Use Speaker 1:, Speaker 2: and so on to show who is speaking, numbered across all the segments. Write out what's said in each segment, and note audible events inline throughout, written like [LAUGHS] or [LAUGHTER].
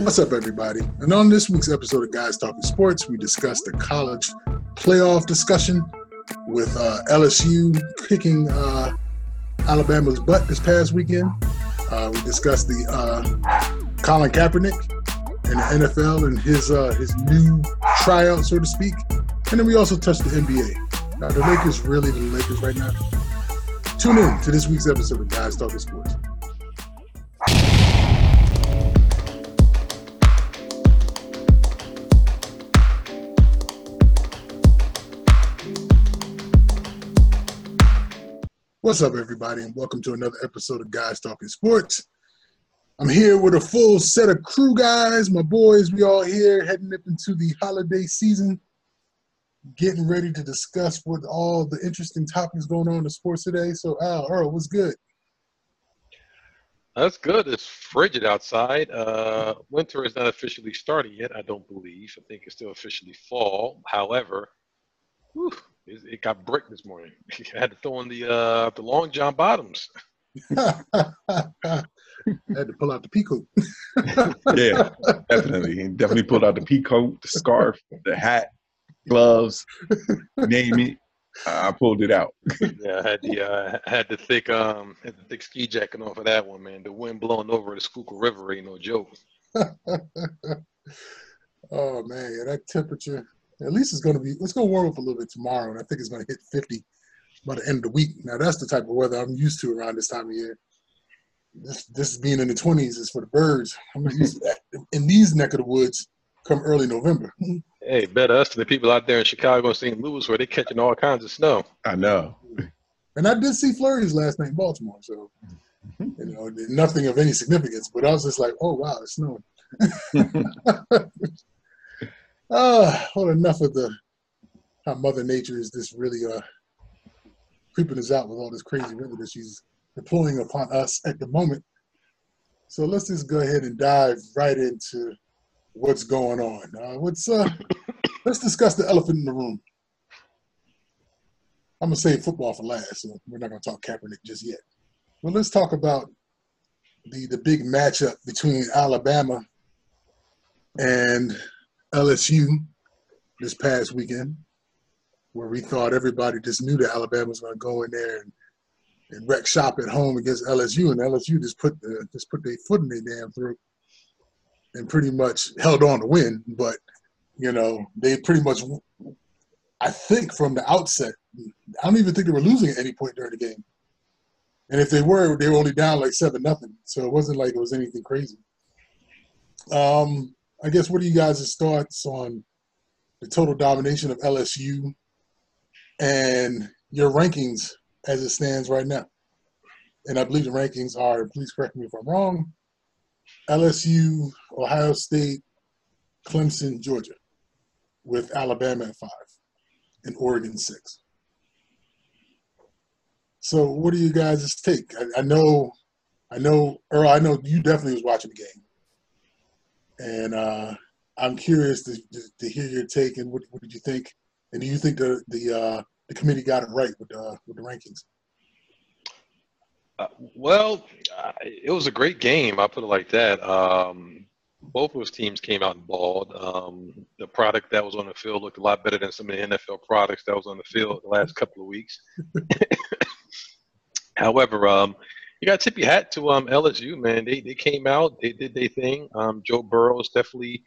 Speaker 1: What's up, everybody? And on this week's episode of Guys Talking Sports, we discussed the college playoff discussion with uh, LSU kicking uh, Alabama's butt this past weekend. Uh, we discussed the uh, Colin Kaepernick and the NFL and his uh, his new tryout, so to speak. And then we also touched the NBA. Now, the Lakers really the Lakers right now. Tune in to this week's episode of Guys Talking Sports. What's up, everybody, and welcome to another episode of Guys Talking Sports. I'm here with a full set of crew guys, my boys. We all here heading up into the holiday season, getting ready to discuss what all the interesting topics going on in sports today. So, Al, Earl, what's good?
Speaker 2: That's good. It's frigid outside. Uh, winter is not officially starting yet, I don't believe. I think it's still officially fall. However, whew, it, it got brick this morning. [LAUGHS] I had to throw in the uh, the long john bottoms. [LAUGHS]
Speaker 1: had to pull out the peacoat. [LAUGHS]
Speaker 3: yeah, definitely. And definitely pulled out the peacoat, the scarf, the hat, gloves, name it. I pulled it out.
Speaker 2: yeah, I had the uh, I had the thick um had the thick ski jacket on for that one, man. The wind blowing over the Schuylkill River ain't no joke.
Speaker 1: oh man, that temperature at least it's going to be, it's going to warm up a little bit tomorrow, and I think it's going to hit 50 by the end of the week. Now, that's the type of weather I'm used to around this time of year. This, this being in the 20s is for the birds. I'm used to that. In these neck of the woods, come early November.
Speaker 2: Hey, better us than the people out there in Chicago and St. Louis where they're catching all kinds of snow.
Speaker 3: I know.
Speaker 1: And I did see flurries last night in Baltimore, so you know nothing of any significance. But I was just like, oh wow, it's snowing. [LAUGHS] Ah, well, enough of the how Mother Nature is just really uh creeping us out with all this crazy weather that she's deploying upon us at the moment. So let's just go ahead and dive right into what's going on. Uh, what's uh, let's discuss the elephant in the room. I'm gonna save football for last, so we're not gonna talk Kaepernick just yet. Well, let's talk about the the big matchup between Alabama and LSU this past weekend, where we thought everybody just knew that Alabama was going to go in there and, and wreck shop at home against LSU, and LSU just put the, just put their foot in their damn throat and pretty much held on to win. But you know, they pretty much, I think, from the outset, I don't even think they were losing at any point during the game. And if they were, they were only down like seven nothing. So it wasn't like it was anything crazy. Um, I guess what are you guys' thoughts on the total domination of LSU and your rankings as it stands right now? And I believe the rankings are, please correct me if I'm wrong, LSU, Ohio State, Clemson, Georgia, with Alabama at five and Oregon six. So what do you guys' take? I, I know, I know, Earl, I know you definitely was watching the game and uh, I'm curious to, to, to, hear your take and what, what did you think? And do you think the the uh, the committee got it right with uh, with the rankings?
Speaker 2: Uh, well, uh, it was a great game. I put it like that. Um, both those teams came out and balled. Um, the product that was on the field looked a lot better than some of the NFL products that was on the field the last couple of weeks. [LAUGHS] However, um, you got to tip your hat to um, LSU, man. They they came out, they did their thing. Um, Joe Burrows definitely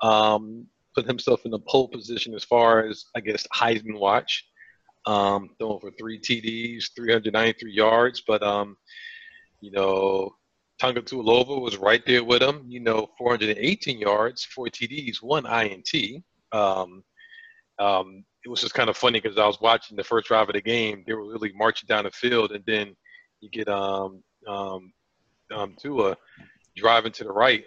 Speaker 2: um, put himself in the pole position as far as I guess Heisman watch. Um, throwing for three TDs, 393 yards, but um, you know, Tua Tagovailoa was right there with him. You know, 418 yards, four TDs, one INT. Um, um, it was just kind of funny because I was watching the first drive of the game. They were really marching down the field, and then you get um um um Tua driving to the right,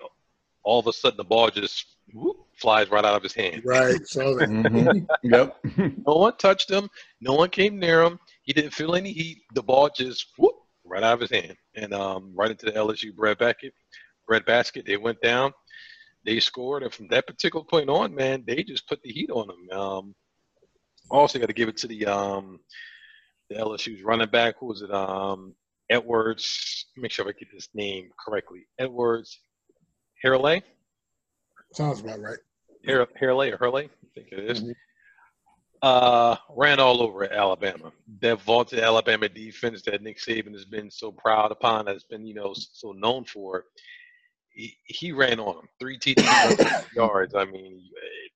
Speaker 2: all of a sudden the ball just whoop, flies right out of his hand.
Speaker 1: Right. So [LAUGHS] mm-hmm. [LAUGHS]
Speaker 3: yep.
Speaker 2: no one touched him. No one came near him. He didn't feel any heat. The ball just whoop right out of his hand and um, right into the LSU bread basket. Bread basket. They went down. They scored, and from that particular point on, man, they just put the heat on them. Um, also, got to give it to the um, the LSU's running back. Who was it? Um, Edwards, make sure I get his name correctly. Edwards Helaire.
Speaker 1: Sounds about right.
Speaker 2: Hare, Hurley or Hurley, I think it is.
Speaker 1: Mhm.
Speaker 2: Uh, ran all over Alabama. That vaunted Alabama defense that Nick Saban has been so proud upon, has been you know so known for. He, he ran on them three TD [COUGHS] yards. I mean, eh,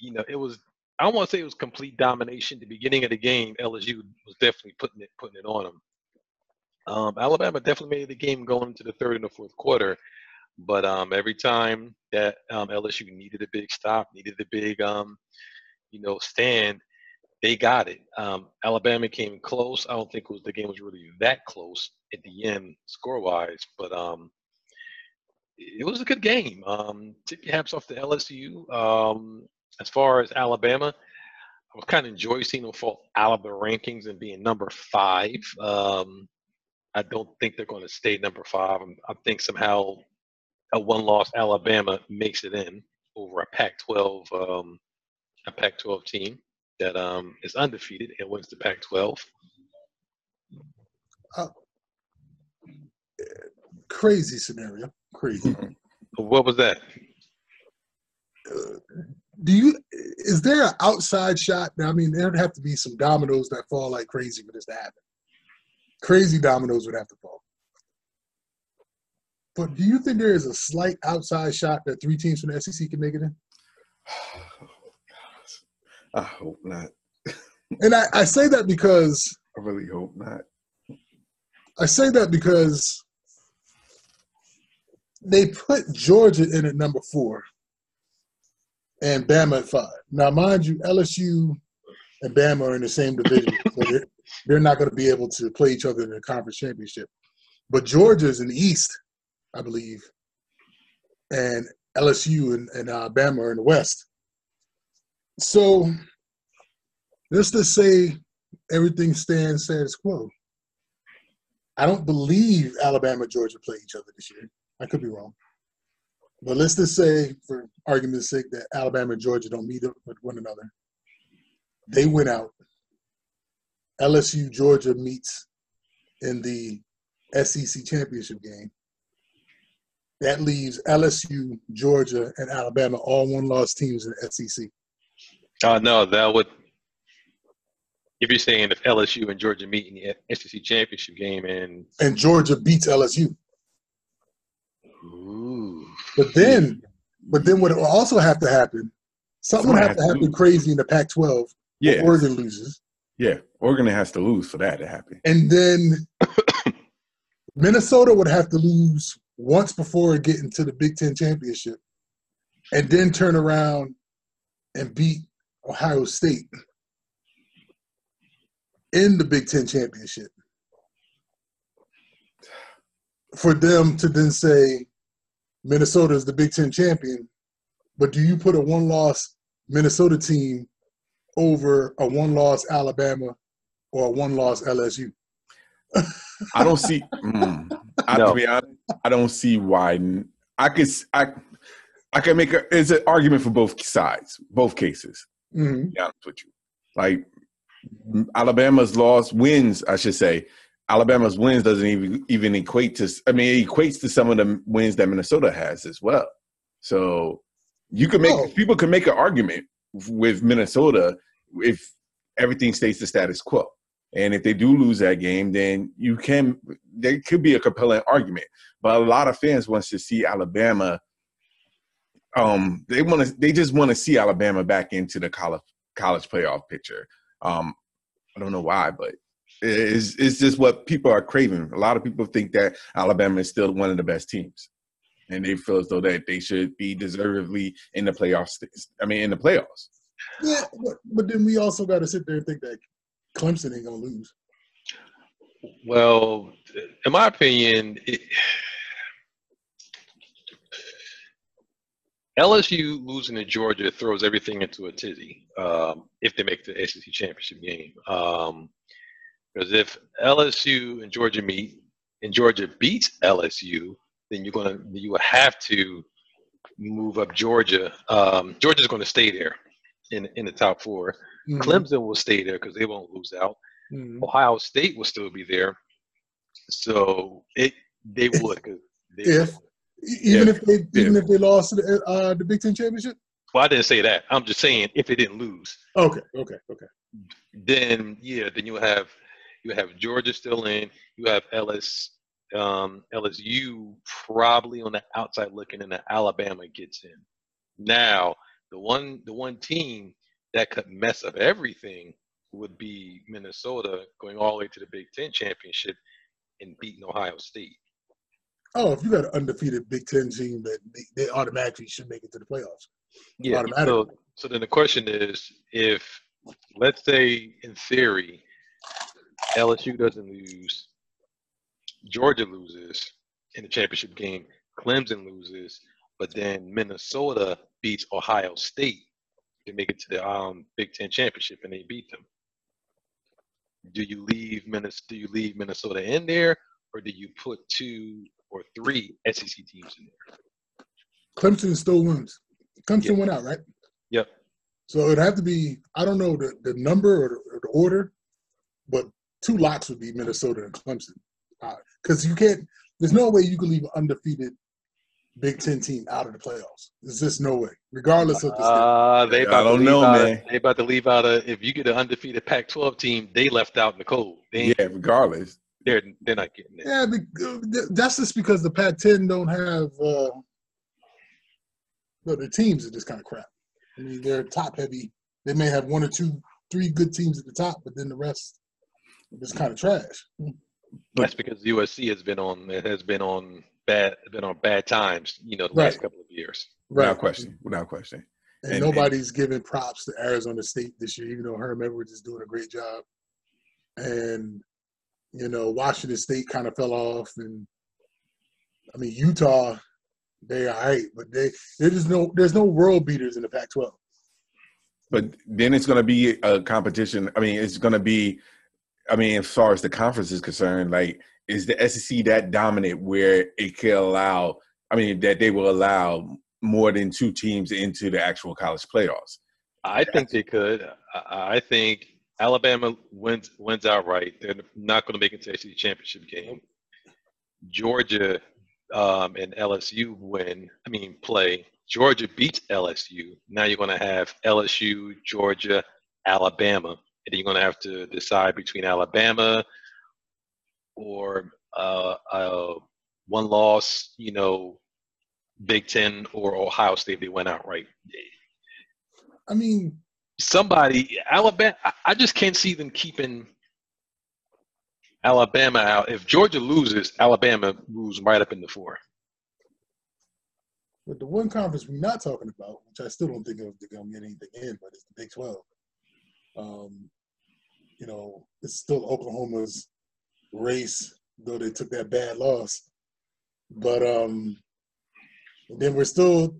Speaker 2: you know, it was. I don't want to say it was complete domination. The beginning of the game, LSU was definitely putting it putting it on them. Um, Alabama definitely made the game going into the third and the fourth quarter, but um, every time that um, LSU needed a big stop, needed a big, um, you know, stand, they got it. Um, Alabama came close. I don't think was the game was really that close at the end, score wise, but um, it was a good game. Um, tip your hats off to LSU. As far as Alabama, I was kind of enjoy seeing them fall out of the rankings and being number five. Um, I don't think they're going to stay number five. I'm- I think somehow a one-loss Alabama makes it in over a Pac-12, um, a Pac-12 team that um, is undefeated and wins the Pac-12.
Speaker 1: Crazy scenario. Crazy. [LAUGHS]
Speaker 2: What was that?
Speaker 1: Uh, do you is there an outside shot? I mean, there'd have to be some dominoes that fall like crazy for this to happen. Crazy dominoes would have to fall. But do you think there is a slight outside shot that three teams from the SEC can make it in? [SIGHS]
Speaker 3: I hope not.
Speaker 1: And I, I say that because
Speaker 3: I really hope not.
Speaker 1: I say that because they put Georgia in at number four and Bama at five. Now, mind you, LSU and Bama are in the same division, so they're, they're not going to be able to play each other in the conference championship. But Georgia's in the East, I believe, and LSU and, and uh, Bama are in the West. So let's just say everything stands status quo. I don't believe Alabama Georgia play each other this year. I could be wrong. But let's just say, for argument's sake, that Alabama and Georgia don't meet up with one another. They went out. LSU Georgia meets in the SEC championship game. That leaves LSU, Georgia, and Alabama all one loss teams in the SEC.
Speaker 2: Uh, no, that would. If you're saying if LSU and Georgia meet in the SEC championship game, and
Speaker 1: And Georgia beats LSU.
Speaker 2: ooh,
Speaker 1: But then, but then what will also have to happen, something will
Speaker 3: Someone
Speaker 1: have to
Speaker 3: to
Speaker 1: happen
Speaker 3: lose.
Speaker 1: crazy in the Pac-12.
Speaker 3: Yeah,
Speaker 1: Oregon loses,
Speaker 3: yeah. Oregon has to lose for that to happen.
Speaker 1: and then [COUGHS] Minnesota would have to lose once before getting to the Big Ten championship, and then turn around and beat Ohio State in the Big Ten championship. For them to then say Minnesota is the Big Ten champion, but do you put a one-loss Minnesota team over a one-loss Alabama or a one-loss LSU?
Speaker 3: I don't see. Mm, I,
Speaker 2: No.
Speaker 3: To be honest, I don't see why. I could. s- I. I can make a. It's an argument for both sides, both cases.
Speaker 1: Mm-hmm.
Speaker 3: To be honest with you, like Alabama's loss wins, I should say. Alabama's wins doesn't even even equate to. I mean, it equates to some of the wins that Minnesota has as well. So you can make
Speaker 1: Oh.
Speaker 3: people can make an argument with Minnesota if everything stays the status quo. And if they do lose that game, then you can. There could be a compelling argument, but a lot of fans wants to see Alabama. Um, they want to. They just want to see Alabama back into the college college playoff picture. Um, I don't know why, but it's it's just what people are craving. A lot of people think that Alabama is still one of the best teams, and they feel as though that they should be deservedly in the playoffs. I mean, in the playoffs.
Speaker 1: Yeah, but, but then we also got to sit there and think that Clemson ain't gonna lose.
Speaker 2: well, in my opinion, it, LSU losing to Georgia throws everything into a tizzy um, if they make the SEC championship game. Because if LSU and Georgia meet and Georgia beats LSU, then you're gonna you would have to move up Georgia. Um, Georgia's going to stay there in in the top 4
Speaker 1: Mhm.
Speaker 2: Clemson will stay there because they won't lose out.
Speaker 1: Mhm.
Speaker 2: Ohio State will still be there. So it they would 'cause they
Speaker 1: If E- Even
Speaker 3: Yeah.
Speaker 1: if they
Speaker 3: Yeah.
Speaker 1: even if they lost the, uh, the Big Ten championship.
Speaker 2: Well, I didn't say that. I'm just saying if they didn't lose,
Speaker 1: Okay, okay, okay.
Speaker 2: then yeah, then you have you have Georgia still in. You have LS um, LSU probably on the outside looking, and then Alabama gets in. Now the one the one team that could mess up everything would be Minnesota going all the way to the Big Ten championship and beating Ohio State.
Speaker 1: Oh, if you got an undefeated Big Ten team, that they, they automatically should make it to the playoffs.
Speaker 2: Yeah. So,
Speaker 1: Automatically.
Speaker 2: so then the question is, if let's say in theory, LSU doesn't lose, Georgia loses in the championship game, Clemson loses, but then Minnesota beats Ohio State to make it to the um, Big Ten championship, and they beat them. Do you leave Minnesota? Do you leave Minnesota in there, or do you put two or three SEC teams in there?
Speaker 1: Clemson still wins. Clemson
Speaker 2: Yeah.
Speaker 1: went out, right?
Speaker 2: Yep.
Speaker 1: So it'd have to be I don't know the, the number or the, or the order, but two locks would be Minnesota and Clemson. Because you can't. There's no way you can leave undefeated Big Ten team out of the playoffs. There's just no way, regardless of the.
Speaker 2: Uh, they
Speaker 3: I don't
Speaker 2: to leave
Speaker 3: know,
Speaker 2: out
Speaker 3: man.
Speaker 2: they about to leave out a. If you get an undefeated Pac-12 team, they left out in the cold. They
Speaker 3: Yeah, regardless.
Speaker 2: they're they're not getting it.
Speaker 1: yeah, be- that's just because the Pac-10 don't have. Uh, no, the teams are just kind of crap. I mean, they're top heavy. They may have one or two, three good teams at the top, but then the rest is kind of trash.
Speaker 2: That's because USC has been on it has been on bad been on bad times. You know, the last couple of years. Right.
Speaker 3: Without question. Without question.
Speaker 1: And,
Speaker 3: And-
Speaker 1: nobody's giving props to Arizona State this year, even though Herm Edwards is doing a great job. And you know, Washington State kind of fell off, and I mean Utah, they are all right, but they there's no there's no world beaters in the Pac-12.
Speaker 3: But then it's going to be a competition. I mean, it's going to be. I mean, as far as the conference is concerned, like is the SEC that dominant where it can allow? I mean, that they will allow more than two teams into the actual college playoffs.
Speaker 2: I think they could. I, think Alabama wins wins outright. They're not going to make it to the SEC championship game. Georgia um, and LSU win. I mean, play. Georgia beats LSU. Now you're going to have LSU, Georgia, Alabama, and you're going to have to decide between Alabama or uh, uh, one loss. You know, Big Ten or Ohio State. They went outright
Speaker 1: I mean,
Speaker 2: somebody Alabama. I- just can't see them keeping Alabama out. If Georgia loses, Alabama moves right up in the four.
Speaker 1: but the one conference we're not talking about, which I still don't think of they're going to get anything in, but it's the Big 12. Um, you know, it's still Oklahoma's race, though they took that bad loss. But um, then we're still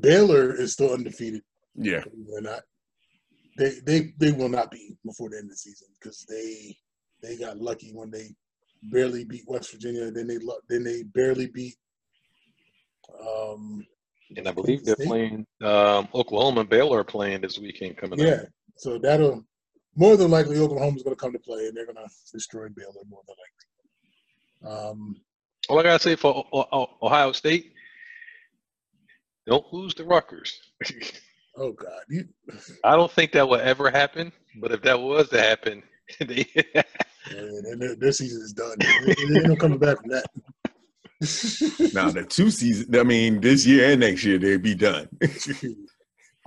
Speaker 1: Baylor is still undefeated.
Speaker 3: Yeah,
Speaker 1: believe it or not. They they they will not be before the end of the season because they they got lucky when they barely beat West Virginia. Then they then they barely beat. Um,
Speaker 2: And I believe they're
Speaker 1: State?
Speaker 2: playing um, Oklahoma and Baylor are playing this weekend coming
Speaker 1: yeah,
Speaker 2: up.
Speaker 1: Yeah, so that'll more than likely Oklahoma's going to come to play and they're going to destroy Baylor more than likely. Um,
Speaker 2: All I gotta say for O- O- Ohio State, don't lose to Rutgers. [LAUGHS]
Speaker 1: oh God, you, [LAUGHS]
Speaker 2: I don't think that will ever happen. But if that was to happen, [LAUGHS] they,
Speaker 1: and their, their season is done. They, they ain't no coming back from that.
Speaker 3: now the two seasons. I mean, this year and next year they'll be done.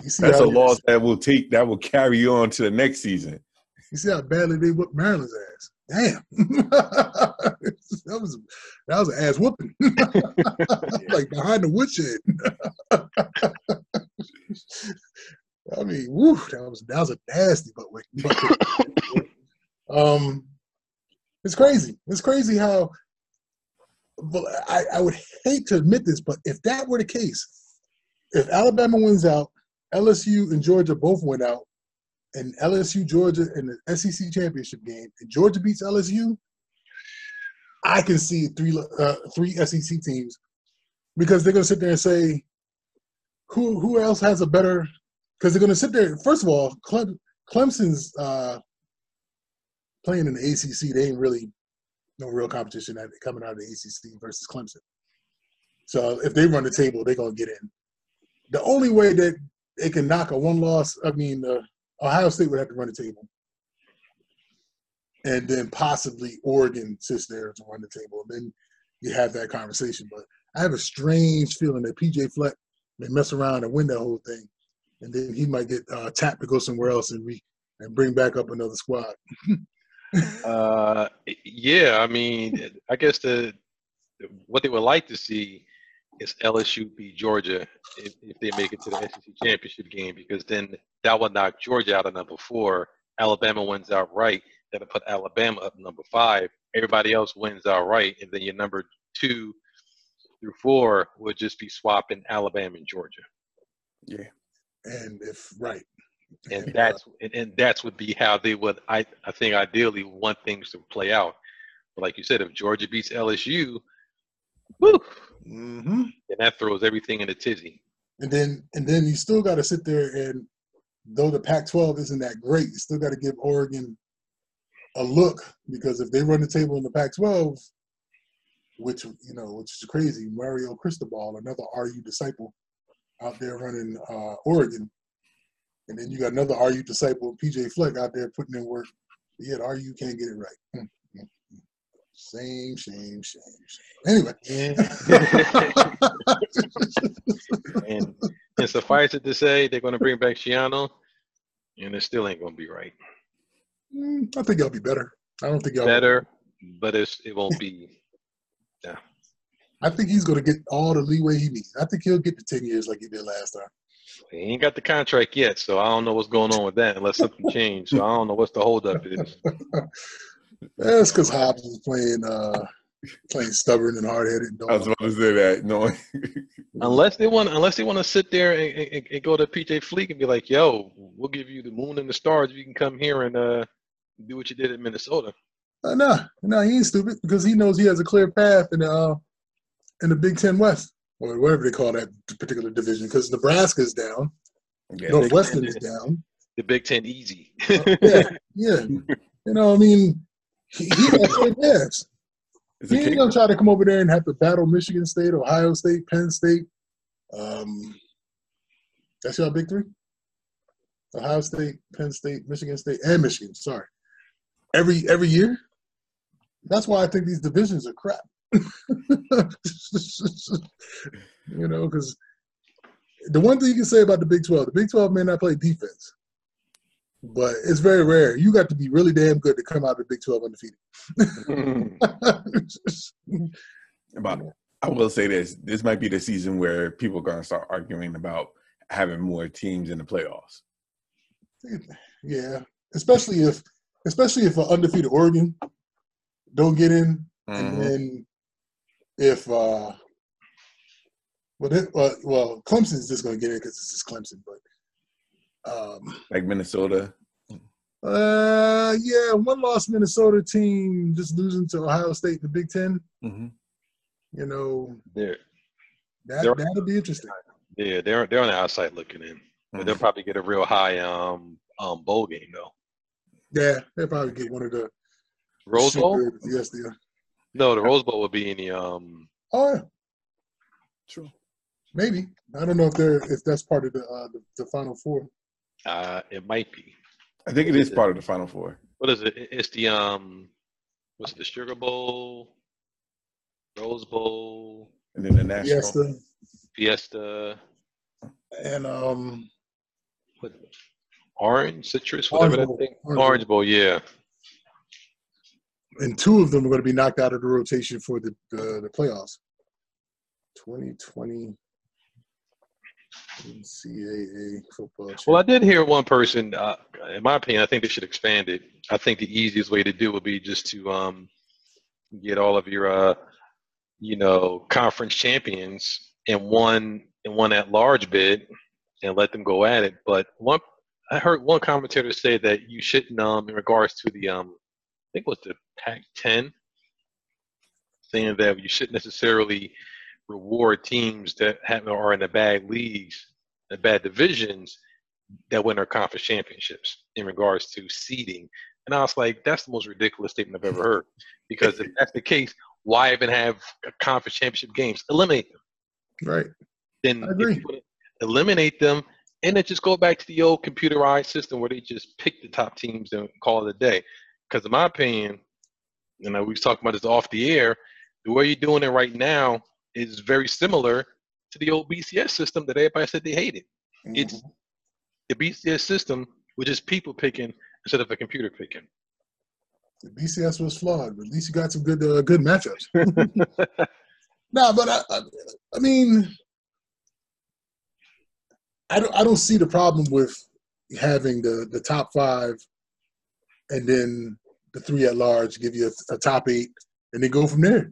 Speaker 3: That's a loss that will take that will carry you on to the next season.
Speaker 1: You see how badly they whooped Maryland's ass. Damn, [LAUGHS] that was that was an ass whooping, [LAUGHS] like behind the woodshed. [LAUGHS] I mean, woo, that was that was a nasty butt kick. [COUGHS] um, it's crazy. It's crazy how. But I, I would hate to admit this, but if that were the case, if Alabama wins out, LSU and Georgia both went out, and LSU Georgia in the SEC championship game, and Georgia beats LSU, I can see three uh, three SEC teams because they're going to sit there and say, who who else has a better? Because they're going to sit there. First of all, Clem, Clemson's uh, playing in the ACC. They ain't really no real competition coming out of the ACC versus Clemson. So if they run the table, they're gonna get in. The only way that they can knock a one loss, I mean, uh, Ohio State would have to run the table, and then possibly Oregon sits there to run the table, and then you have that conversation. But I have a strange feeling that PJ Fleck may mess around and win that whole thing, and then he might get uh, tapped to go somewhere else and re and bring back up another squad. [LAUGHS]
Speaker 2: uh, yeah, I mean, I guess the what they would like to see is LSU beat Georgia if, if they make it to the SEC championship game, because then that would knock Georgia out of number four. Alabama wins outright. That'll put Alabama up number five. Everybody else wins outright, and then your number two through four would just be swapping Alabama and Georgia.
Speaker 3: Yeah.
Speaker 1: And if right,
Speaker 2: and that's and, and that's would be how they would I I think ideally want things to play out. But like you said, if Georgia beats LSU, woo,
Speaker 1: mm-hmm.
Speaker 2: and that throws everything in a tizzy.
Speaker 1: And then and then you still got to sit there and though the Pac-12 isn't that great, you still got to give Oregon a look because if they run the table in the Pac-12, which you know, which is crazy, Mario Cristobal, another RU disciple, out there running uh, Oregon, and then you got another RU disciple, PJ Fleck, out there putting in work. But yet RU can't get it right. Shame, shame, shame, shame. Anyway. [LAUGHS]
Speaker 2: and, and suffice it to say, they're going to bring back Schiano, and it still ain't going to be right.
Speaker 1: Mm, I think it'll be better. I don't think
Speaker 2: it'll better, but it's it won't be. Yeah.
Speaker 1: I think he's going to get all the leeway he needs. I think he'll get the ten years like he did last time.
Speaker 2: He ain't got the contract yet, so I don't know what's going on with that unless something changed. So I don't know what's the holdup is. [LAUGHS]
Speaker 1: That's because Hobbs is playing uh, playing stubborn and hard headed.
Speaker 3: I was about to say that. No. [LAUGHS]
Speaker 2: unless they want, unless they want to sit there and, and, and, go to PJ Fleck and be like, "Yo, we'll give you the moon and the stars. If you can come here and uh, do what you did in Minnesota."
Speaker 1: Uh, no, no, he ain't stupid because he knows he has a clear path in the uh, in the Big Ten West or whatever they call that particular division, because Nebraska's down, yeah, Northwestern is down.
Speaker 2: The Big Ten easy.
Speaker 1: uh, yeah, yeah. You know, I mean, he, he has paths. [LAUGHS] He ain't gonna try to come over there and have to battle Michigan State, Ohio State, Penn State. Um, that's your big three. Ohio State, Penn State, Michigan State, and Michigan. Sorry, every every year. That's why I think these divisions are crap. [LAUGHS] you know, because the one thing you can say about the Big 12, the Big 12 may not play defense, but it's very rare. You got to be really damn good to come out of the Big 12 undefeated. [LAUGHS]
Speaker 3: but I will say this this might be the season where people are going to start arguing about having more teams in the playoffs.
Speaker 1: Yeah, especially if especially if an undefeated Oregon don't get in, mm-hmm. and then if uh well, it, well, well Clemson's just going to get in because it's just Clemson, but um,
Speaker 3: like Minnesota.
Speaker 1: Uh, yeah, one lost Minnesota team just losing to Ohio State in the Big 10
Speaker 3: mm-hmm.
Speaker 1: You know,
Speaker 2: they're,
Speaker 1: that they're, that'll be interesting.
Speaker 2: Yeah, they're they're on the outside looking in, but mm-hmm. they'll probably get a real high um um bowl game though.
Speaker 1: Yeah, they'll probably get one of the
Speaker 2: Rose Bowl.
Speaker 1: Yes, yeah.
Speaker 2: No, the Rose Bowl would be in the um.
Speaker 1: Oh yeah. True. Maybe I don't know if they're if that's part of the uh, the, the Final Four.
Speaker 2: Uh, it might be.
Speaker 3: I think it is part of the Final Four.
Speaker 2: What is it? It's the um, what's it, the Sugar Bowl, Rose Bowl,
Speaker 3: and then the National
Speaker 1: Fiesta,
Speaker 2: Fiesta,
Speaker 1: and um,
Speaker 2: what, Orange Citrus, whatever Orange that thing. Orange, Orange Bowl, yeah
Speaker 1: and two of them are going to be knocked out of the rotation for the the, the playoffs. 2020 Football.
Speaker 2: Well, I did hear one person. Uh, in my opinion, I think they should expand it. I think the easiest way to do would be just to um, get all of your, uh, you know, conference champions in one in one at large bid and let them go at it. But one, I heard one commentator say that you shouldn't, um, in regards to the um, I think it was the Pac-10, saying that you shouldn't necessarily reward teams that have, are in the bad leagues, the bad divisions that win their conference championships in regards to seeding. And I was like, that's the most ridiculous statement I've ever heard. Because if that's the case, why even have conference championship games? Eliminate them.
Speaker 1: Right.
Speaker 2: Then
Speaker 1: I agree.
Speaker 2: if you wanna eliminate them and then just go back to the old computerized system where they just pick the top teams and call it a day. Because in my opinion, you know, we was talking about this off the air, the way you're doing it right now is very similar to the old BCS system that everybody said they hated. It's
Speaker 1: Mhm.
Speaker 2: the BCS system, which is people picking instead of a computer picking.
Speaker 1: The BCS was flawed, but at least you got some good uh, good matchups. [LAUGHS] No, but I, I, I mean, I don't, I don't see the problem with having the, the top five and then the three at large give you a, a top eight and then go from there.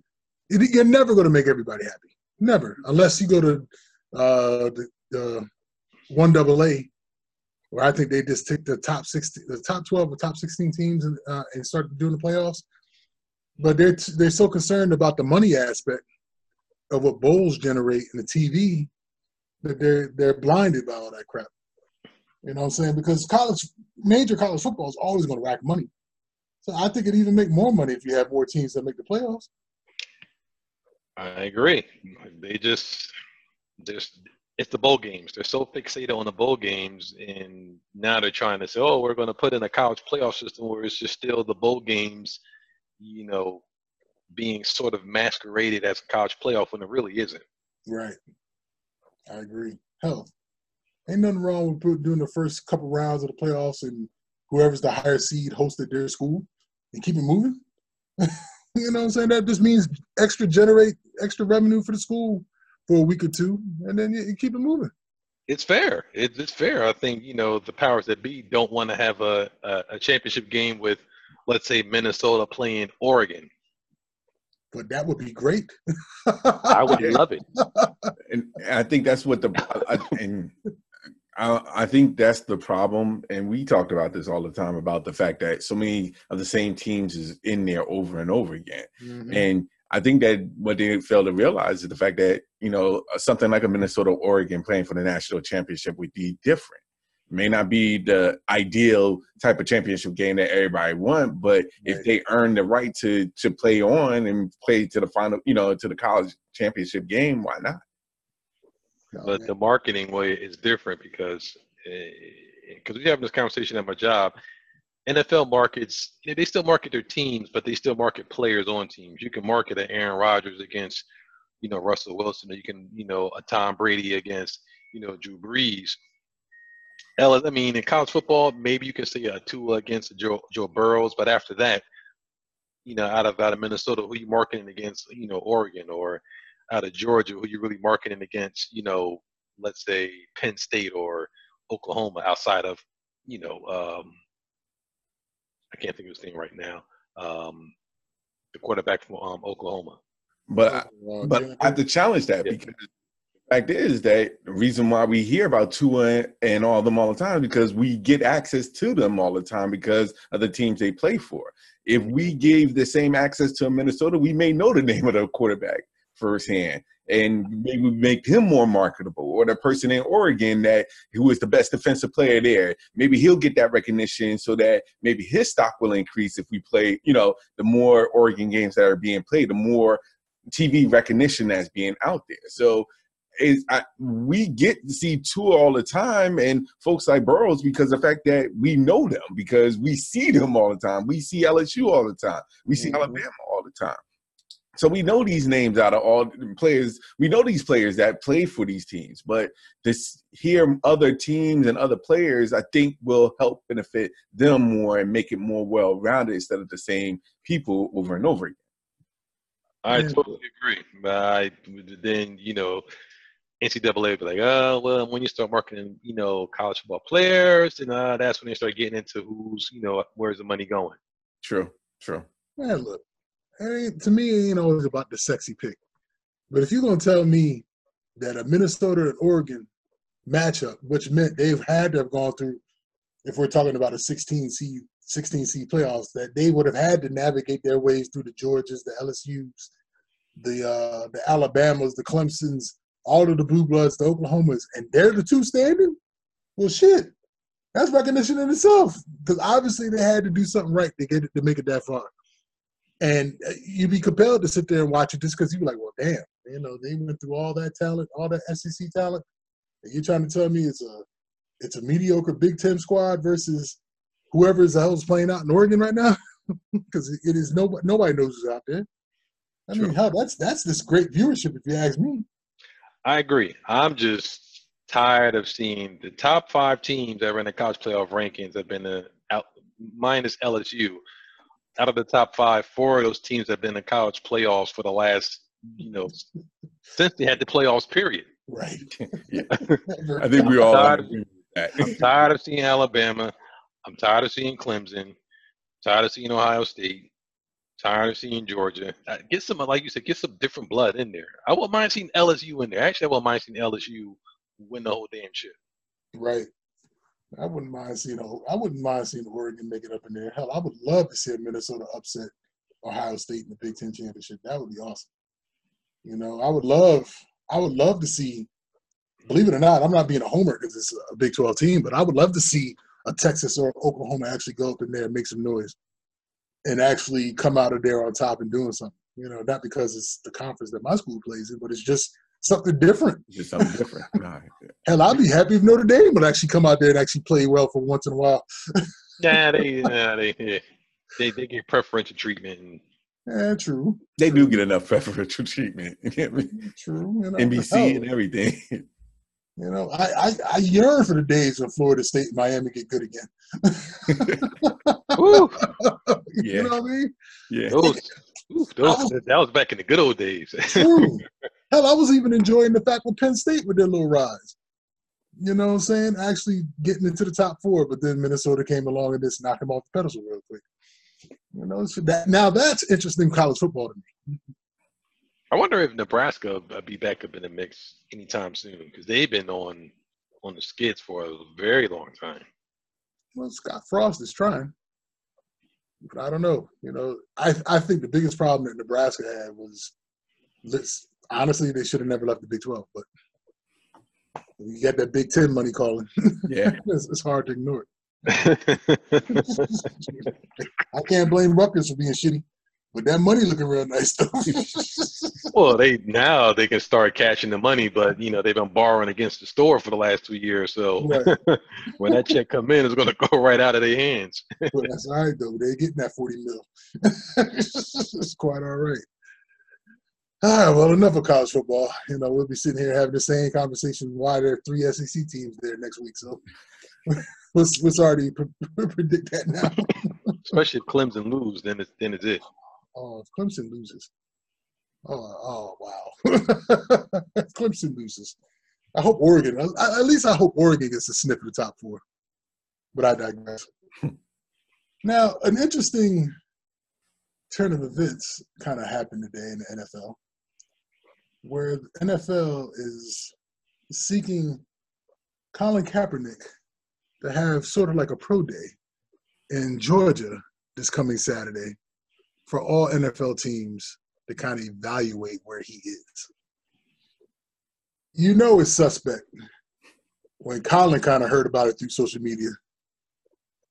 Speaker 1: It- You're never going to make everybody happy. Never. Unless you go to uh, the, one double A, where I think they just take the top 16, the top 12 or top 16 teams and, uh, and start doing the playoffs. But they're, they're so concerned about the money aspect of what bowls generate in the TV that they're they're blinded by all that crap. You know what I'm saying? Because college, major college football is always going to rack money. So I think it'd even make more money if you have more teams that make the playoffs.
Speaker 2: I agree. They just just it's the bowl games. They're so fixated on the bowl games, and now they're trying to say, "Oh, we're going to put in a college playoff system where it's just still the bowl games," you know, being sort of masqueraded as a college playoff when it really isn't.
Speaker 1: Right. I agree. Hell, ain't nothing wrong with doing the first couple rounds of the playoffs and whoever's the higher seed hosted their school and keep it moving. [LAUGHS] you know what I'm saying? That just means extra generate extra revenue for the school for a week or two, and then you, you keep it moving.
Speaker 2: It's fair. It, it's fair. I think you know the powers that be don't want to have a, a a championship game with, let's say, Minnesota playing Oregon.
Speaker 1: But that would be great.
Speaker 2: I would love it. [LAUGHS]
Speaker 3: and I think that's what the I, and I, I think that's the problem. And we talked about this all the time about the fact that so many of the same teams is in there over and over again. Mm-hmm. And I think that what they fail to realize is the fact that you know uh, something like a Minnesota Oregon playing for the national championship would be different. May not be the ideal type of championship game that everybody want, but if they earn the right to to play on and play to the final, you know, to the college championship game, why not?
Speaker 2: But the marketing way is different because eh, because we having this conversation at my job. NFL markets they still market their teams, but they still market players on teams. You can market an Aaron Rodgers against you know Russell Wilson, or you can you know a Tom Brady against you know Drew Brees. I mean, in college football, maybe you can say a Tua against Joe Joe Burrows, but after that, you know, out of out of Minnesota, who you marketing against? You know, Oregon or out of Georgia, who you're really marketing against? You know, let's say Penn State or Oklahoma, outside of you know, um, I can't think of his name right now. Um, the quarterback from um, Oklahoma.
Speaker 3: But but. I have to challenge that
Speaker 2: Yeah.
Speaker 3: because the fact is that the reason why we hear about Tua and all them all the time is because we get access to them all the time because of the teams they play for. If we gave the same access to Minnesota, we may know the name of the quarterback firsthand and maybe make him more marketable or the person in Oregon that who is the best defensive player there. Maybe he'll get that recognition so that maybe his stock will increase if we play, you know, the more Oregon games that are being played, the more TV recognition that's being out there. So is I, we get to see Tua all the time and folks like Burrows because the fact that we know them because we see them all the time. We see LSU all the time. We see
Speaker 1: Mhm.
Speaker 3: Alabama all the time. So we know these names out of all players. We know these players that play for these teams, but this hear other teams and other players, I think, will help benefit them more and make it more well-rounded instead of the same people over and over again.
Speaker 2: I totally agree. But I, then you know, NCAA be like, oh well, when you start marketing, you know, college football players, and uh, that's when they start getting into who's, you know, where's the money going.
Speaker 3: True, true.
Speaker 1: Man, look, it to me, it ain't always about the sexy pick. But if you're gonna tell me that a Minnesota and Oregon matchup, which meant they've had to have gone through, if we're talking about a 16 seed, 16 seed playoffs, that they would have had to navigate their ways through the Georgias, the LSU's, the uh, the Alabamas, the Clemsons, all of the Blue Bloods, the Oklahomas, and they're the two standing. Well, shit, that's recognition in itself. Because obviously they had to do something right to get it to make it that far and uh, you'd be compelled to sit there and watch it just because you'd be like, well, damn, You know, they went through all that talent, all that SEC talent, and you're trying to tell me it's a it's a mediocre Big Ten squad versus whoever the hell's playing out in Oregon right now, [LAUGHS] because it is nobody nobody knows who's out there. I mean, hell, that's that's this great viewership if you ask me.
Speaker 2: I agree. I'm just tired of seeing the top five teams that are in the college playoff rankings have been the out, minus LSU. Out of the top five, four of those teams have been in college playoffs for the last, you know, since they had the playoffs. Period.
Speaker 1: Right. [LAUGHS]
Speaker 3: yeah. I think we all
Speaker 2: tired, I'm tired of seeing Alabama. I'm tired of seeing Clemson. Tired of seeing Ohio State. Tired of seeing Georgia. Uh, get some, like you said, get some different blood in there. I wouldn't mind seeing LSU in there. Actually, I wouldn't mind seeing LSU win the whole damn shit.
Speaker 1: Right. I wouldn't mind seeing. I wouldn't mind seeing Oregon make it up in there. Hell, I would love to see a Minnesota upset Ohio State in the Big Ten championship. That would be awesome. You know, I would love. I would love to see. Believe it or not, I'm not being a homer because it's a Big 12 team, but I would love to see a Texas or Oklahoma actually go up in there and make some noise and actually come out of there on top and doing something. You know, not because it's the conference that my school plays in, but it's just something different.
Speaker 3: Just something different. [LAUGHS]
Speaker 1: Hell, I'd be happy if Notre Dame would actually come out there and actually play well for once in a while.
Speaker 2: yeah, [LAUGHS] they, yeah, they, they, they get preferential treatment.
Speaker 1: yeah, true.
Speaker 3: They do get enough preferential treatment.
Speaker 1: True. You know,
Speaker 3: NBC and everything. [LAUGHS]
Speaker 1: You know, I, I, I yearn for the days when Florida State and Miami get good again.
Speaker 3: yeah.
Speaker 1: You know what I mean?
Speaker 3: Yeah.
Speaker 2: Those, oof, those, was, that was back in the good old days. [LAUGHS]
Speaker 1: Hell, I was even enjoying the fact with Penn State with their little rise. You know what I'm saying? Actually getting into the top four, but then Minnesota came along and just knocked them off the pedestal real quick. You know, so that now that's interesting college football to me.
Speaker 2: I wonder if Nebraska will be back up in the mix anytime soon because they've been on on the skids for a very long time.
Speaker 1: Well, Scott Frost is trying, I don't know. You know, I I think the biggest problem that Nebraska had was, let's honestly, they should have never left the Big Twelve. But you got that Big Ten money calling. [LAUGHS]
Speaker 3: Yeah,
Speaker 1: it's, it's hard to ignore it. [LAUGHS] I can't blame Rutgers for being shitty. But that money looking real nice though. [LAUGHS]
Speaker 2: well, they now they can start cashing the money, but you know they've been borrowing against the store for the last two years. So right. [LAUGHS] when that check come in, it's going to go right out of their hands. [LAUGHS]
Speaker 1: well, that's all right though. They're getting that forty mil. it's quite all right. All right, well, enough of college football. You know, we'll be sitting here having the same conversation why there are three SEC teams there next week. So let's let's already predict that now.
Speaker 2: Especially if Clemson lose, then it's then it's it.
Speaker 1: Oh, if Clemson loses. Oh, oh wow. [LAUGHS] Clemson loses. I hope Oregon, at least I hope Oregon gets a sniff of the top four. But I digress. [LAUGHS] now, an interesting turn of events kind of happened today in the NFL, where the NFL is seeking Colin Kaepernick to have sort of like a pro day in Georgia this coming Saturday for all NFL teams to kind of evaluate where he is. You know it's suspect when Colin kind of heard about it through social media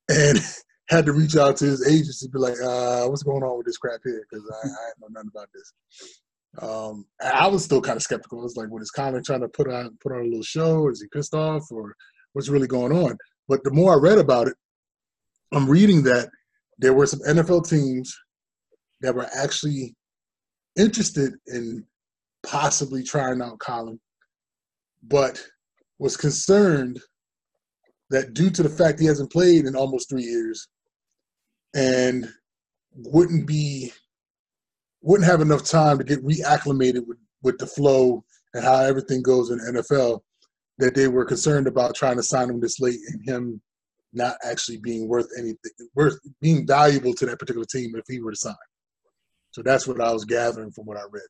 Speaker 1: and [LAUGHS] had to reach out to his agency be like, uh, what's going on with this crap here? Because I, I know nothing about this. Um, I was still kind of skeptical. I was like, what is Colin trying to put on put on a little show? Is he pissed off or what's really going on? But the more I read about it, I'm reading that there were some NFL teams that were actually interested in possibly trying out Colin, but was concerned that due to the fact he hasn't played in almost three years and wouldn't be wouldn't have enough time to get reacclimated with, with the flow and how everything goes in the NFL, that they were concerned about trying to sign him this late and him not actually being worth anything, worth being valuable to that particular team if he were to sign. So that's what I was gathering from what I read.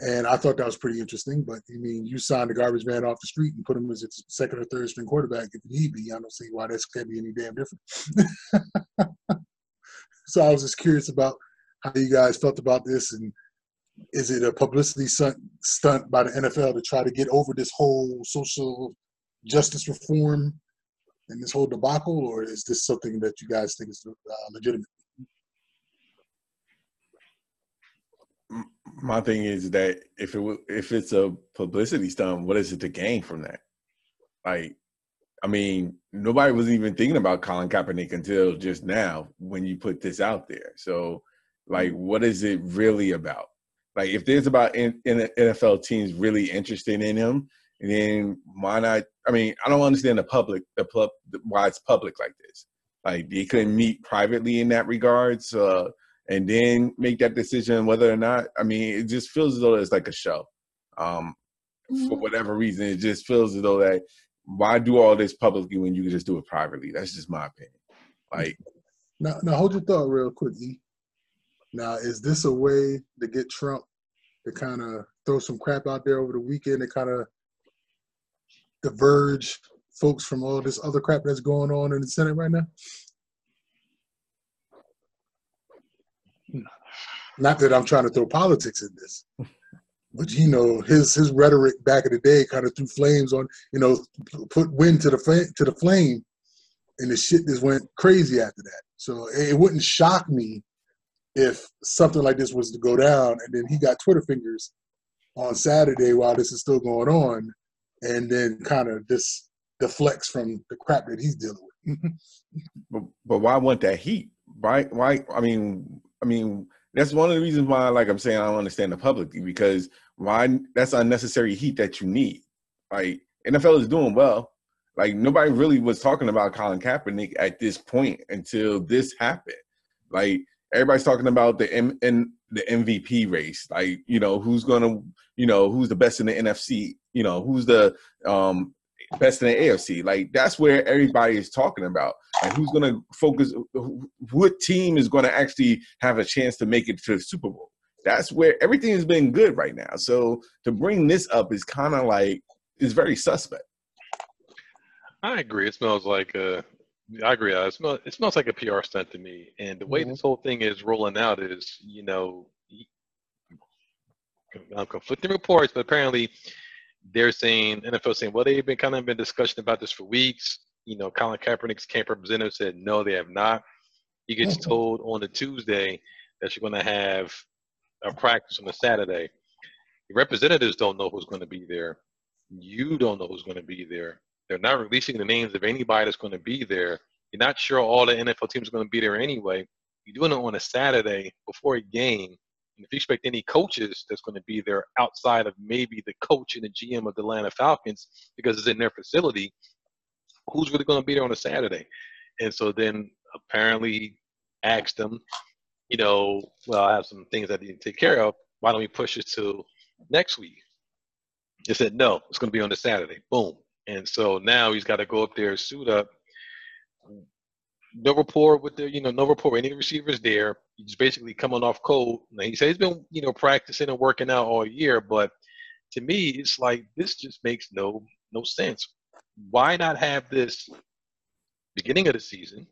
Speaker 1: And I thought that was pretty interesting. But I mean, you signed the garbage man off the street and put him as a second or third string quarterback if need be. I don't see why that's going to be any damn different. [LAUGHS] so I was just curious about how you guys felt about this and is it a publicity stunt by the NFL to try to get over this whole social justice reform and this whole debacle, or is this something that you guys think is uh, legitimate?
Speaker 3: My thing is that if it if it's a publicity stunt, what is it to gain from that? Like, I mean, nobody was even thinking about Colin Kaepernick until just now when you put this out there. So, like, what is it really about? Like, if there's about in, in NFL teams really interested in him, then why not? I mean, I don't understand the public, the pub, why it's public like this. Like, they couldn't meet privately in that regards. Uh, and then make that decision whether or not. I mean, it just feels as though it's like a show. Um, mm-hmm. For whatever reason, it just feels as though that why do all this publicly when you can just do it privately? That's just my opinion. Like,
Speaker 1: now, now hold your thought real quick. E. Now, is this a way to get Trump to kind of throw some crap out there over the weekend and kind of diverge folks from all this other crap that's going on in the Senate right now? Not that I'm trying to throw politics in this, but you know, his his rhetoric back in the day kind of threw flames on, you know, put wind to the to the flame, and the shit just went crazy after that. So it wouldn't shock me if something like this was to go down, and then he got Twitter fingers on Saturday while this is still going on, and then kind of just deflects from the crap that he's dealing with. [LAUGHS]
Speaker 3: but, but why want that heat? Why? Why? I mean, I mean, that's one of the reasons why, like I'm saying, I don't understand the public because why? That's unnecessary heat that you need. Like NFL is doing well. Like nobody really was talking about Colin Kaepernick at this point until this happened. Like everybody's talking about the in the MVP race. Like you know who's gonna, you know who's the best in the NFC. You know who's the um best in the AFC. Like that's where everybody is talking about. And who's going to focus? What team is going to actually have a chance to make it to the Super Bowl? That's where everything has been good right now. So to bring this up is kind of like is very suspect.
Speaker 2: I agree. It smells like a. I agree. It smells. It smells like a PR stunt to me. And the way mm-hmm. this whole thing is rolling out is, you know, I'm conflicting reports, but apparently they're saying NFL saying, well, they've been kind of been discussing about this for weeks. You know, Colin Kaepernick's camp representative said no, they have not. He gets mm-hmm. told on a Tuesday that you're going to have a practice on a Saturday. The representatives don't know who's going to be there. You don't know who's going to be there. They're not releasing the names of anybody that's going to be there. You're not sure all the NFL teams are going to be there anyway. You're doing it on a Saturday before a game and if you expect any coaches that's going to be there outside of maybe the coach and the GM of the Atlanta Falcons because it's in their facility, who's really going to be there on a Saturday? And so then apparently asked them, you know, well, I have some things I need to take care of. Why don't we push it to next week? They said, no, it's going to be on the Saturday. Boom. And so now he's got to go up there, suit up, no rapport with the, you know, no rapport. Any receivers there. He's basically coming off cold. Now, he said he's been, you know, practicing and working out all year, but to me, it's like this just makes no no sense. Why not have this beginning of the season,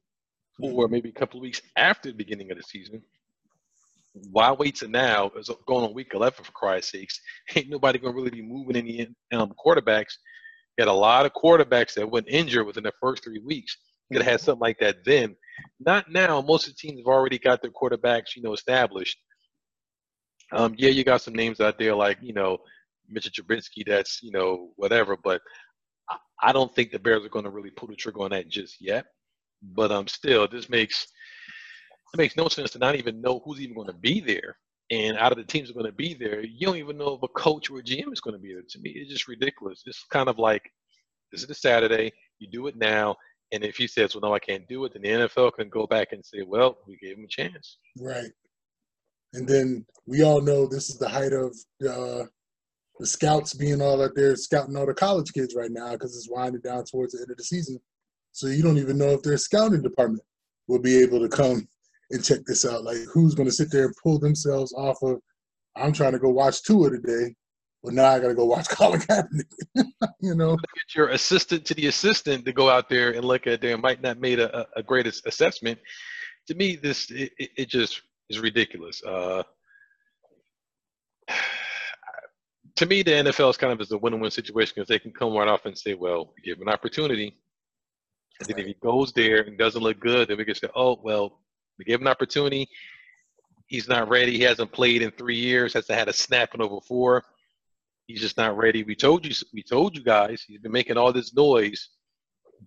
Speaker 2: or maybe a couple of weeks after the beginning of the season? Why wait to now? It's going on week 11 for Christ's sakes. [LAUGHS] Ain't nobody gonna really be moving any um, quarterbacks. Got a lot of quarterbacks that went injured within the first three weeks could have had something like that then. Not now. Most of the teams have already got their quarterbacks, you know, established. Um, yeah, you got some names out there like you know Mitchell Trubisky. That's you know whatever, but I don't think the Bears are going to really pull the trigger on that just yet. But um, still, this makes it makes no sense to not even know who's even going to be there. And out of the teams that are going to be there, you don't even know if a coach or a GM is going to be there. To me, it's just ridiculous. It's kind of like this is a Saturday. You do it now. And if he says, well, no, I can't do it, then the NFL can go back and say, well, we gave him a chance.
Speaker 1: Right. And then we all know this is the height of uh, the scouts being all out there scouting all the college kids right now because it's winding down towards the end of the season. So you don't even know if their scouting department will be able to come and check this out. Like who's going to sit there and pull themselves off of, I'm trying to go watch Tua today well, now I got to go watch [LAUGHS] Colin Kaepernick. [LAUGHS] you know,
Speaker 2: get your assistant to the assistant to go out there and look at them. Might not made a, a great assessment. To me, this it, it just is ridiculous. Uh, [SIGHS] to me, the NFL is kind of is a win-win situation because they can come right off and say, "Well, we give him an opportunity," and then if he goes there and doesn't look good, then we can say, "Oh, well, we gave him an opportunity. he's not ready. He hasn't played in three years. Hasn't had a snap in over four. He's just not ready. We told you. We told you guys. He's been making all this noise,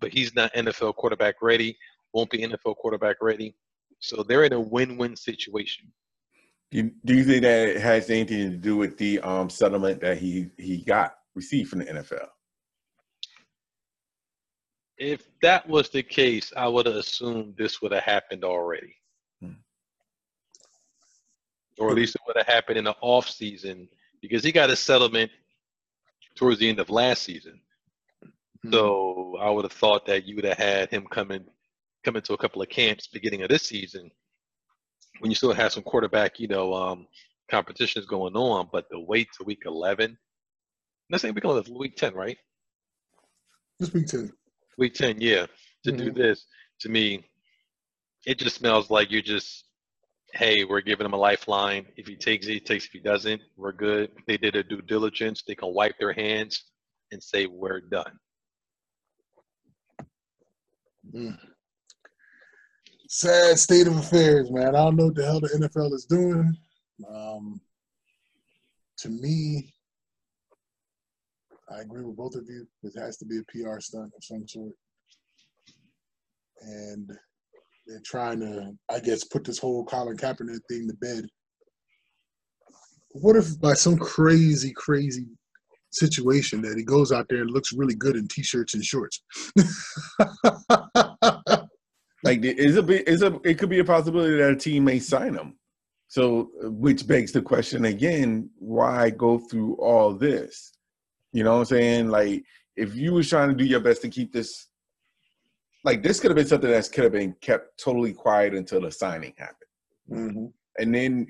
Speaker 2: but he's not NFL quarterback ready. Won't be NFL quarterback ready. So they're in a win-win situation.
Speaker 3: Do you, do you think that it has anything to do with the um, settlement that he he got received from the NFL?
Speaker 2: If that was the case, I would have assumed this would have happened already. Hmm. Or at least it would have happened in the off season because he got a settlement towards the end of last season. Hmm. So I would have thought that you would have had him coming come into a couple of camps beginning of this season when you still have some quarterback, you know, um, competitions going on, but the wait to week 11, let's say week 11, week 10, right?
Speaker 1: This week 10.
Speaker 2: Week 10, yeah. To mm-hmm. do this, to me, it just smells like you're just, hey, we're giving them a lifeline. If he takes it, he takes. If he doesn't, we're good. They did a due diligence. They can wipe their hands and say we're done.
Speaker 1: Mm sad state of affairs, man. I don't know what the hell the NFL is doing. Um, to me, I agree with both of you. It has to be a PR stunt of some sort. And they're trying to, I guess, put this whole Colin Kaepernick thing to bed. What if by some crazy, crazy situation that he goes out there and looks really good in t-shirts and shorts? [LAUGHS]
Speaker 3: Like, is a is a it could be a possibility that a team may sign him. So, which begs the question again: Why go through all this? You know what I'm saying? Like, if you was trying to do your best to keep this, like this could have been something that could have been kept totally quiet until the signing happened, mm-hmm. and then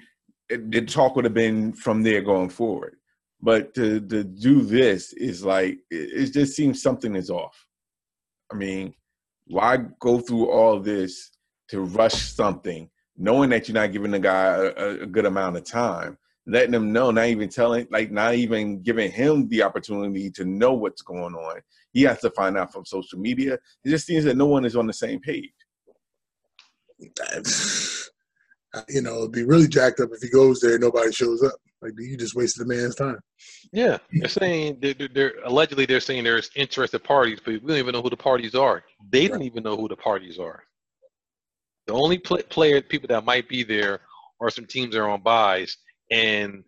Speaker 3: it, the talk would have been from there going forward. But to to do this is like it, it just seems something is off. I mean, why go through all this to rush something, knowing that you're not giving the guy a, a good amount of time, letting them know, not even telling, like not even giving him the opportunity to know what's going on. He has to find out from social media. It just seems that no one is on the same page. [SIGHS]
Speaker 1: You know, it'd be really jacked up if he goes there and nobody shows up. Like you just wasted a man's time.
Speaker 2: Yeah, they're saying they're, they're, allegedly they're saying there's interested parties, but we don't even know who the parties are. They don't even know who the parties are. The only play, player people that might be there are some teams that are on byes, and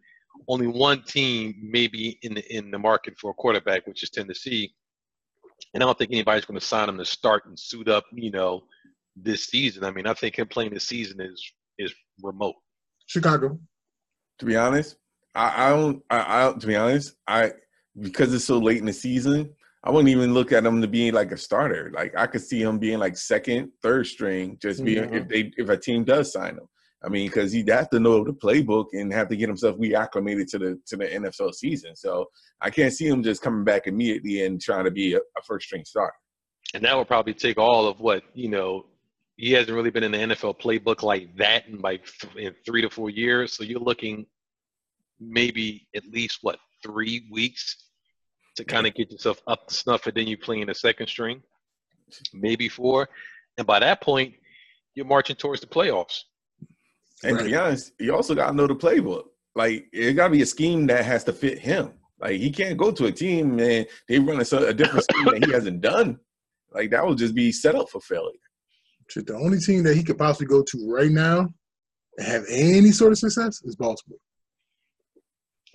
Speaker 2: only one team may be in the in the market for a quarterback, which is Tennessee. And I don't think anybody's going to sign him to start and suit up, you know, this season. I mean, I think him playing this season is is remote.
Speaker 1: Chicago.
Speaker 3: To be honest, I, I don't. I, I to be honest, I because it's so late in the season, I wouldn't even look at him to being like a starter. Like I could see him being like second, third string, just being mm-hmm. if they if a team does sign him. I mean, because he'd have to know the playbook and have to get himself reacclimated to the to the NFL season. So I can't see him just coming back immediately and trying to be a, a first string starter.
Speaker 2: And that would probably take all of what you know. He hasn't really been in the NFL playbook like that in like th- in three to four years. So you're looking maybe at least what three weeks to kind of get yourself up to snuff, and then you play in the second string, maybe four, and by that point, you're marching towards the playoffs.
Speaker 3: And to be honest, you also got to know the playbook. Like it got to be a scheme that has to fit him. Like he can't go to a team and they run a, a different scheme that he hasn't done. Like that would just be set up for failure.
Speaker 1: The only team that he could possibly go to right now and have any sort of success is Baltimore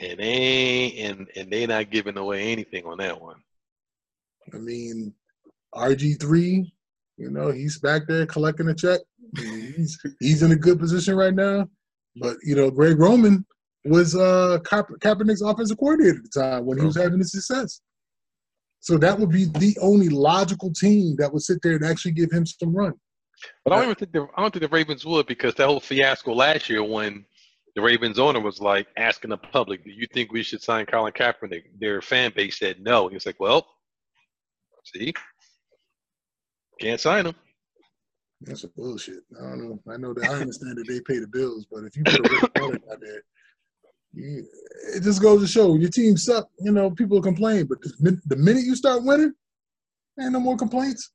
Speaker 2: and they ain't and and they not giving away anything on that one.
Speaker 1: I mean, RG three, you know, he's back there collecting a check. He's he's in a good position right now. But you know, Greg Roman was uh Ka- Kaepernick's offensive coordinator at the time when he was having the success. So that would be the only logical team that would sit there and actually give him some run.
Speaker 2: But I don't even think the I don't think the Ravens would because that whole fiasco last year when the Ravens owner was like asking the public, "Do you think we should sign Colin Kaepernick?" Their fan base said no. He was like, "Well, see, can't sign him."
Speaker 1: That's a bullshit. I don't know. I know that I understand that they pay the bills, but if you put a product [COUGHS] out there, you, it just goes to show your team suck. You know, people complain, but the minute you start winning, ain't no more complaints.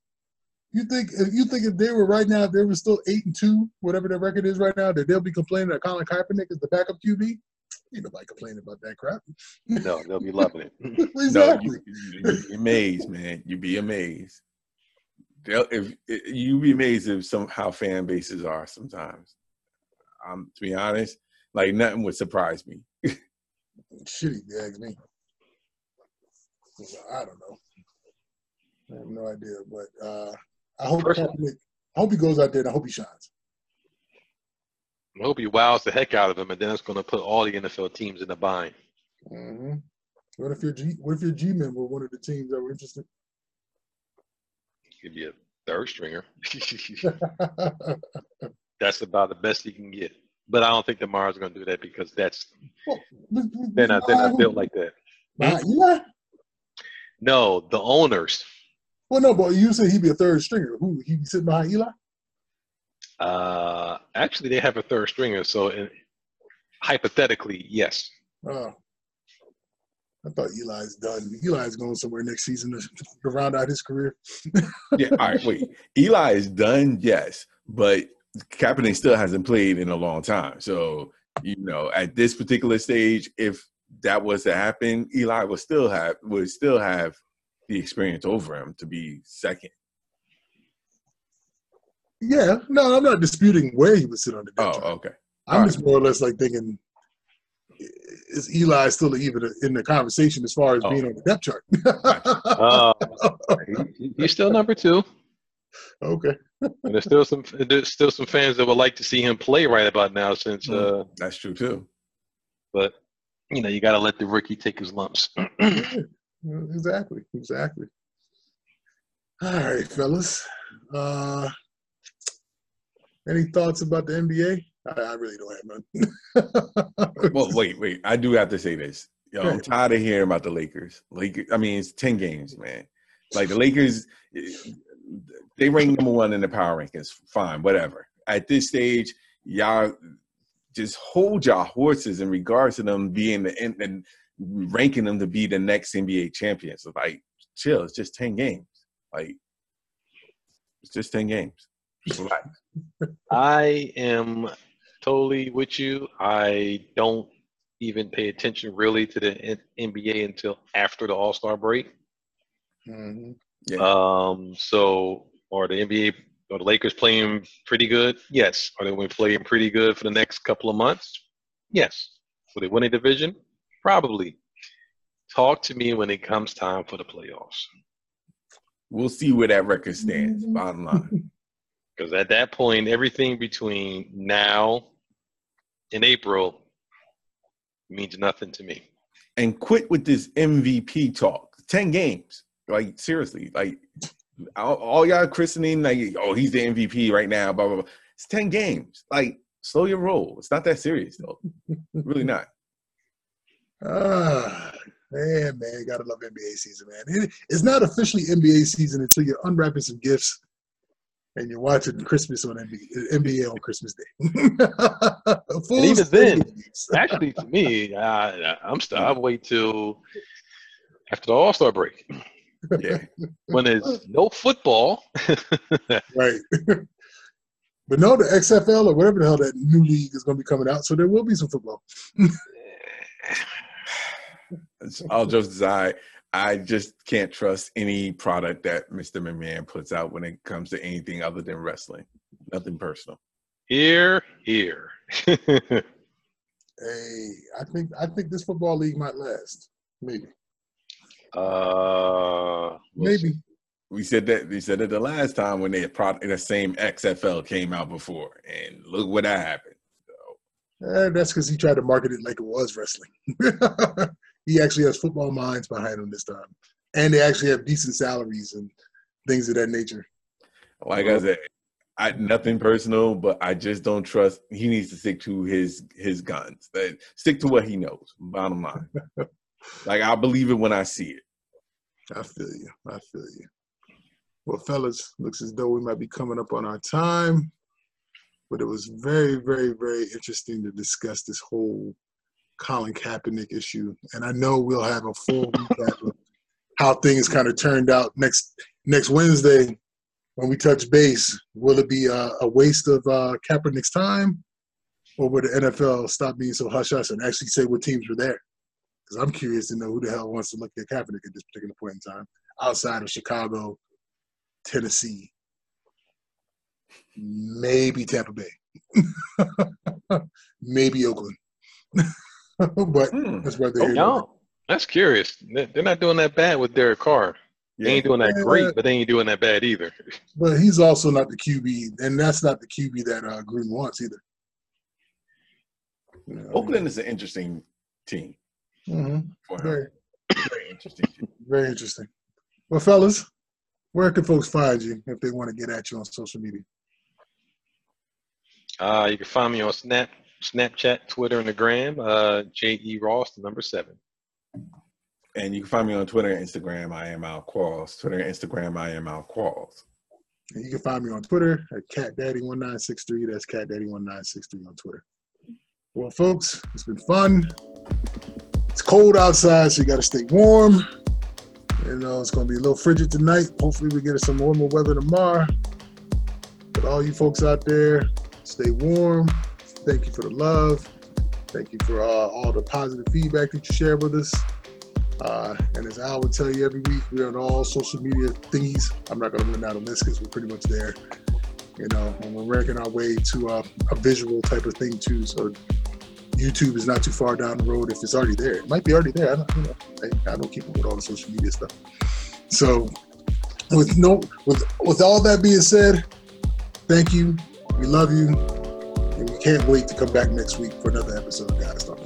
Speaker 1: You think if you think if they were right now, if they were still eight and two, whatever their record is right now, that they'll be complaining that Colin Kaepernick is the backup QB? Ain't nobody complaining about that crap.
Speaker 2: No, they'll be loving it.
Speaker 1: exactly. [LAUGHS]
Speaker 3: No, you, would be amazed, man. You'd be amazed. They'll, if, if you'd be amazed if some how fan bases are sometimes. Um, to be honest, like nothing would surprise me. [LAUGHS]
Speaker 1: Shitty, you ask me. I don't know. I have no idea, but uh, I hope Kaepernick, I hope he goes out there and I hope he shines.
Speaker 2: I hope he wows the heck out of him, and then it's going to put all the NFL teams in a bind.
Speaker 1: Mm-hmm. What if your G? What if your G men were one of the teams that were interested?
Speaker 2: He'd be a third stringer. [LAUGHS] [LAUGHS] that's about the best he can get. But I don't think the Maras are going to do that because that's well, they're not they're not built like that.
Speaker 1: Hmm?
Speaker 2: No, the owners.
Speaker 1: Well, no, but you said he'd be a third stringer. Who he'd be sitting behind Eli?
Speaker 2: Uh, actually, they have a third stringer, so in, hypothetically, yes.
Speaker 1: Oh, I thought Eli's done. Eli's going somewhere next season to, to round out his career. [LAUGHS]
Speaker 3: yeah, all right, wait. Eli is done, yes, but Kaepernick still hasn't played in a long time. So, you know, at this particular stage, if that was to happen, Eli would still have would still have the experience over him to be second.
Speaker 1: Yeah, no, I'm not disputing where he would sit on the bench.
Speaker 3: Oh, okay.
Speaker 1: I'm All just right. more or less like thinking is Eli still even in the conversation as far as oh. being on the depth chart?
Speaker 2: uh, he, he's still number two.
Speaker 1: Okay.
Speaker 2: and there's still some there's still some fans that would like to see him play right about now since mm. uh
Speaker 3: that's true too.
Speaker 2: But you know, you gotta let the rookie take his lumps. [CLEARS THROAT]
Speaker 1: exactly, exactly. All right, fellas. Uh any thoughts about the NBA? I, I really don't have
Speaker 3: none. [LAUGHS] well, wait, wait. I do have to say this. Yo, I'm tired of hearing about the Lakers. Lakers. I mean, it's ten games, man. Like the Lakers, eh, they rank number one in the power rankings. Fine, whatever. At this stage, y'all just hold y'all horses in regards to them being the and ranking them to be the next NBA champions. So like, chill. It's just ten games. Like, it's just ten games. [LAUGHS]
Speaker 2: I am totally with you. I don't even pay attention really to the NBA until after the All Star break. Mm-hmm. Yeah. Um. So, are the NBA are the Lakers playing pretty good? Yes. Are they going to playing pretty good for the next couple of months? Yes. Will they win a division? Probably. Talk to me when it comes time for the playoffs.
Speaker 3: We'll see where that record stands. Bottom line. [LAUGHS]
Speaker 2: Because at that point, everything between now and April means nothing to me.
Speaker 3: And quit with this MVP talk. 10 games. Like, seriously. Like, all, all y'all christening, like, oh, he's the MVP right now, blah, blah, blah. It's 10 games. Like, slow your roll. It's not that serious, though. really not. [LAUGHS]
Speaker 1: Ah, man, man, gotta love NBA season, man. It, it's not officially NBA season until you're unwrapping some gifts and you're watching Christmas on NBA, NBA on Christmas Day. [LAUGHS]
Speaker 2: and even then, actually, to me, I, I'm still. I wait till after the All Star break. Yeah, [LAUGHS] when there's no football. [LAUGHS]
Speaker 1: right. But no, the XFL or whatever the hell that new league is going to be coming out, so there will be some football.
Speaker 3: All jokes aside, I just can't trust any product that Mr. McMahon puts out when it comes to anything other than wrestling. Nothing personal.
Speaker 2: Here, here. [LAUGHS]
Speaker 1: hey, I think I think this football league might last. Maybe.
Speaker 2: Uh,
Speaker 1: maybe.
Speaker 3: We said that we said it the last time when they product the same XFL came out before, and look what that happened.
Speaker 1: So. Eh, that's because he tried to market it like it was wrestling. [LAUGHS] he actually has football minds behind him this time, and they actually have decent salaries and things of that nature.
Speaker 3: Like I said, I, nothing personal, but I just don't trust. He needs to stick to his his guns. Uh, stick to what he knows. Bottom line, [LAUGHS] like I believe it when I see it.
Speaker 1: I feel you. I feel you. Well, fellas, looks as though we might be coming up on our time, but it was very, very, very interesting to discuss this whole Colin Kaepernick issue, and I know we'll have a full recap of how things kind of turned out next next Wednesday when we touch base, will it be a, a waste of uh, Kaepernick's time, or will the NFL stop being so hush hush and actually say what teams were there? Because I'm curious to know who the hell wants to look at Kaepernick at this particular point in time, outside of Chicago, Tennessee, maybe Tampa Bay, [LAUGHS] maybe Oakland. [LAUGHS] [LAUGHS] but
Speaker 3: Hmm.
Speaker 1: that's where they're
Speaker 2: Oh, no. That's curious. They- They're not doing that bad with Derek Carr. They ain't doing that
Speaker 1: Yeah.
Speaker 2: great, but they ain't doing that bad either. [LAUGHS]
Speaker 1: But he's also not the QB, and that's not the QB that uh, Gruden wants either. You know,
Speaker 3: Oakland is an interesting team
Speaker 1: mhm. very, [COUGHS]
Speaker 3: Very interesting team.
Speaker 1: very interesting. Well, fellas, where can folks find you if they want to get at you on social media?
Speaker 2: Uh, you can find me on Snap, Snapchat, Twitter, and the Gram. Uh, J E Ross, the number seven.
Speaker 3: And you can find me on Twitter and Instagram. I am Al Qualls. Twitter and Instagram. I am Al Qualls.
Speaker 1: And you can find me on Twitter at CatDaddy1963. That's CatDaddy1963 on Twitter. Well, folks, it's been fun. It's cold outside, so you got to stay warm. You know, it's going to be a little frigid tonight. Hopefully, we get some warmer weather tomorrow. But all you folks out there, stay warm. Thank you for the love. Thank you for uh, all the positive feedback that you share with us. Uh, and as Al would tell you every week, we're on all social media thingies. I'm not going to run out the list because we're pretty much there. You know, and we're working our way to uh, a visual type of thing too. So YouTube is not too far down the road if it's already there. It might be already there. I don't, you know, I, I don't keep up with all the social media stuff. So, with no, with with all that being said, thank you. We love you, can't wait to come back next week for another episode of Sports.